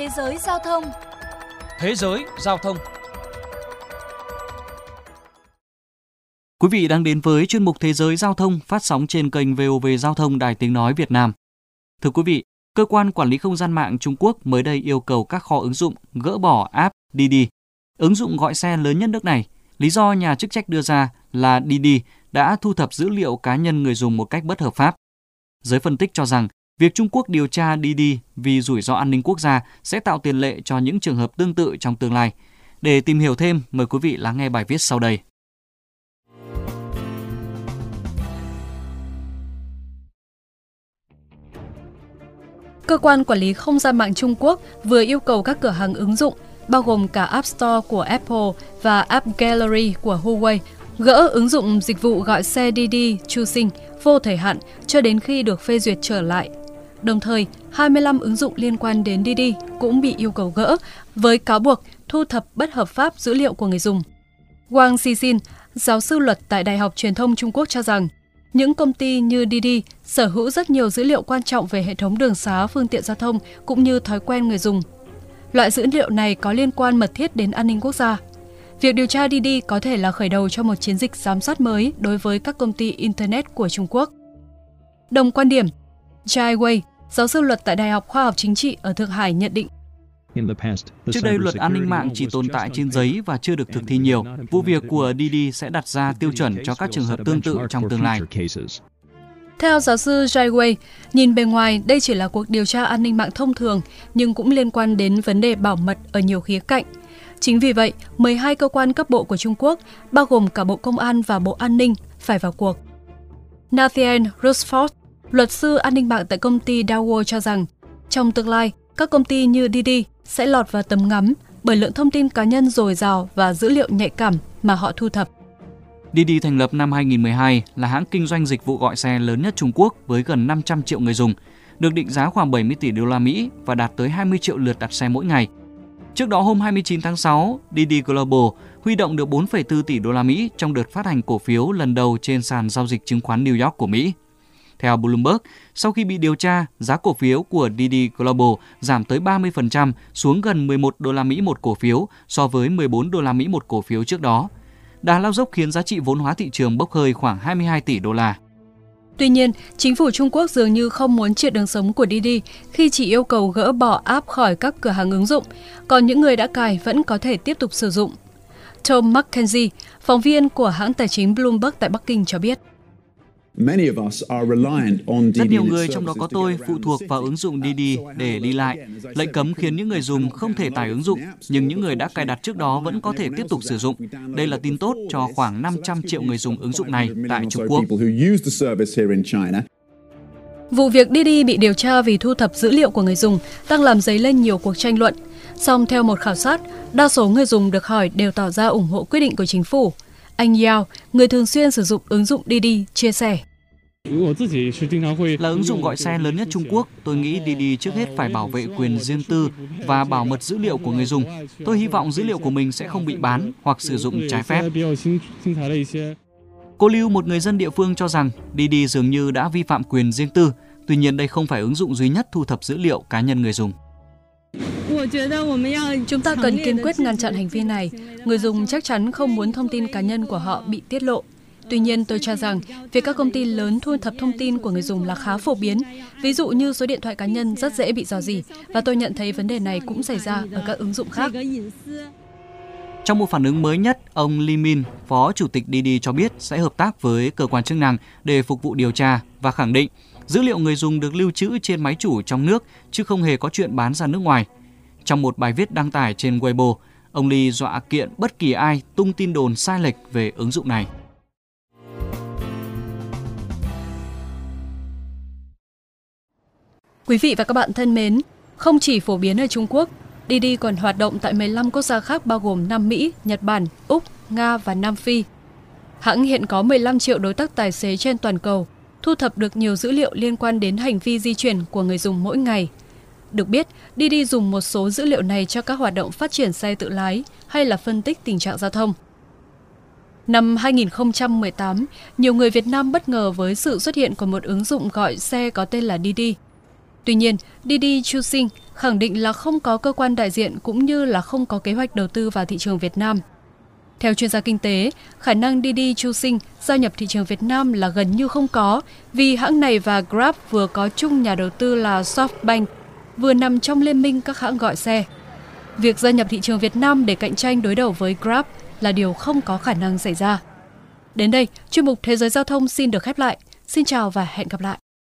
Thế giới giao thông Thế giới giao thông Quý vị đang đến với chuyên mục Thế giới giao thông phát sóng trên kênh VOV Giao thông Đài Tiếng Nói Việt Nam. Thưa quý vị, Cơ quan Quản lý Không gian mạng Trung Quốc mới đây yêu cầu các kho ứng dụng gỡ bỏ app Didi, ứng dụng gọi xe lớn nhất nước này. Lý do nhà chức trách đưa ra là Didi đã thu thập dữ liệu cá nhân người dùng một cách bất hợp pháp. Giới phân tích cho rằng việc Trung Quốc điều tra Didi vì rủi ro an ninh quốc gia sẽ tạo tiền lệ cho những trường hợp tương tự trong tương lai. Để tìm hiểu thêm, mời quý vị lắng nghe bài viết sau đây. Cơ quan quản lý không gian mạng Trung Quốc vừa yêu cầu các cửa hàng ứng dụng, bao gồm cả App Store của Apple và App Gallery của Huawei, gỡ ứng dụng dịch vụ gọi xe Didi Chuxing vô thời hạn cho đến khi được phê duyệt trở lại. Đồng thời, 25 ứng dụng liên quan đến Didi cũng bị yêu cầu gỡ với cáo buộc thu thập bất hợp pháp dữ liệu của người dùng. Wang Xixin, giáo sư luật tại Đại học Truyền thông Trung Quốc cho rằng, những công ty như Didi sở hữu rất nhiều dữ liệu quan trọng về hệ thống đường xá, phương tiện giao thông cũng như thói quen người dùng. Loại dữ liệu này có liên quan mật thiết đến an ninh quốc gia. Việc điều tra Didi có thể là khởi đầu cho một chiến dịch giám sát mới đối với các công ty Internet của Trung Quốc. Đồng quan điểm, Jai Wei, giáo sư luật tại Đại học Khoa học Chính trị ở Thượng Hải nhận định Trước đây, luật an ninh mạng chỉ tồn tại trên giấy và chưa được thực thi nhiều. Vụ việc của Didi sẽ đặt ra tiêu chuẩn cho các trường hợp tương tự trong tương lai. Theo giáo sư Jai Wei, nhìn bề ngoài đây chỉ là cuộc điều tra an ninh mạng thông thường nhưng cũng liên quan đến vấn đề bảo mật ở nhiều khía cạnh. Chính vì vậy, 12 cơ quan cấp bộ của Trung Quốc, bao gồm cả Bộ Công an và Bộ An ninh, phải vào cuộc. Nathan Rusford, luật sư an ninh mạng tại công ty Dow cho rằng, trong tương lai, các công ty như Didi sẽ lọt vào tầm ngắm bởi lượng thông tin cá nhân dồi dào và dữ liệu nhạy cảm mà họ thu thập. Didi thành lập năm 2012 là hãng kinh doanh dịch vụ gọi xe lớn nhất Trung Quốc với gần 500 triệu người dùng, được định giá khoảng 70 tỷ đô la Mỹ và đạt tới 20 triệu lượt đặt xe mỗi ngày. Trước đó hôm 29 tháng 6, Didi Global huy động được 4,4 tỷ đô la Mỹ trong đợt phát hành cổ phiếu lần đầu trên sàn giao dịch chứng khoán New York của Mỹ. Theo Bloomberg, sau khi bị điều tra, giá cổ phiếu của Didi Global giảm tới 30% xuống gần 11 đô la Mỹ một cổ phiếu so với 14 đô la Mỹ một cổ phiếu trước đó. Đà lao dốc khiến giá trị vốn hóa thị trường bốc hơi khoảng 22 tỷ đô la. Tuy nhiên, chính phủ Trung Quốc dường như không muốn triệt đường sống của Didi khi chỉ yêu cầu gỡ bỏ app khỏi các cửa hàng ứng dụng, còn những người đã cài vẫn có thể tiếp tục sử dụng. Tom McKenzie, phóng viên của hãng tài chính Bloomberg tại Bắc Kinh cho biết. Rất nhiều người, trong đó có tôi, phụ thuộc vào ứng dụng Didi để đi lại. Lệnh cấm khiến những người dùng không thể tải ứng dụng, nhưng những người đã cài đặt trước đó vẫn có thể tiếp tục sử dụng. Đây là tin tốt cho khoảng 500 triệu người dùng ứng dụng này tại Trung Quốc. Vụ việc Didi bị điều tra vì thu thập dữ liệu của người dùng đang làm dấy lên nhiều cuộc tranh luận. Song theo một khảo sát, đa số người dùng được hỏi đều tỏ ra ủng hộ quyết định của chính phủ. Anh Yao, người thường xuyên sử dụng ứng dụng Didi, chia sẻ. Là ứng dụng gọi xe lớn nhất Trung Quốc, tôi nghĩ Didi trước hết phải bảo vệ quyền riêng tư và bảo mật dữ liệu của người dùng. Tôi hy vọng dữ liệu của mình sẽ không bị bán hoặc sử dụng trái phép. Cô Lưu, một người dân địa phương cho rằng Didi dường như đã vi phạm quyền riêng tư. Tuy nhiên đây không phải ứng dụng duy nhất thu thập dữ liệu cá nhân người dùng. Chúng ta cần kiên quyết ngăn chặn hành vi này. Người dùng chắc chắn không muốn thông tin cá nhân của họ bị tiết lộ. Tuy nhiên, tôi cho rằng việc các công ty lớn thu thập thông tin của người dùng là khá phổ biến. Ví dụ như số điện thoại cá nhân rất dễ bị dò dỉ và tôi nhận thấy vấn đề này cũng xảy ra ở các ứng dụng khác. Trong một phản ứng mới nhất, ông Lee Min, Phó Chủ tịch Didi cho biết sẽ hợp tác với cơ quan chức năng để phục vụ điều tra và khẳng định dữ liệu người dùng được lưu trữ trên máy chủ trong nước chứ không hề có chuyện bán ra nước ngoài. Trong một bài viết đăng tải trên Weibo, ông Lee dọa kiện bất kỳ ai tung tin đồn sai lệch về ứng dụng này. Quý vị và các bạn thân mến, không chỉ phổ biến ở Trung Quốc, Didi còn hoạt động tại 15 quốc gia khác bao gồm Nam Mỹ, Nhật Bản, Úc, Nga và Nam Phi. Hãng hiện có 15 triệu đối tác tài xế trên toàn cầu, thu thập được nhiều dữ liệu liên quan đến hành vi di chuyển của người dùng mỗi ngày. Được biết, Didi dùng một số dữ liệu này cho các hoạt động phát triển xe tự lái hay là phân tích tình trạng giao thông. Năm 2018, nhiều người Việt Nam bất ngờ với sự xuất hiện của một ứng dụng gọi xe có tên là Didi. Tuy nhiên, Didi Chuxing khẳng định là không có cơ quan đại diện cũng như là không có kế hoạch đầu tư vào thị trường Việt Nam. Theo chuyên gia kinh tế, khả năng Didi Chuxing gia nhập thị trường Việt Nam là gần như không có vì hãng này và Grab vừa có chung nhà đầu tư là SoftBank, vừa nằm trong liên minh các hãng gọi xe. Việc gia nhập thị trường Việt Nam để cạnh tranh đối đầu với Grab là điều không có khả năng xảy ra. Đến đây, chuyên mục Thế giới Giao thông xin được khép lại. Xin chào và hẹn gặp lại.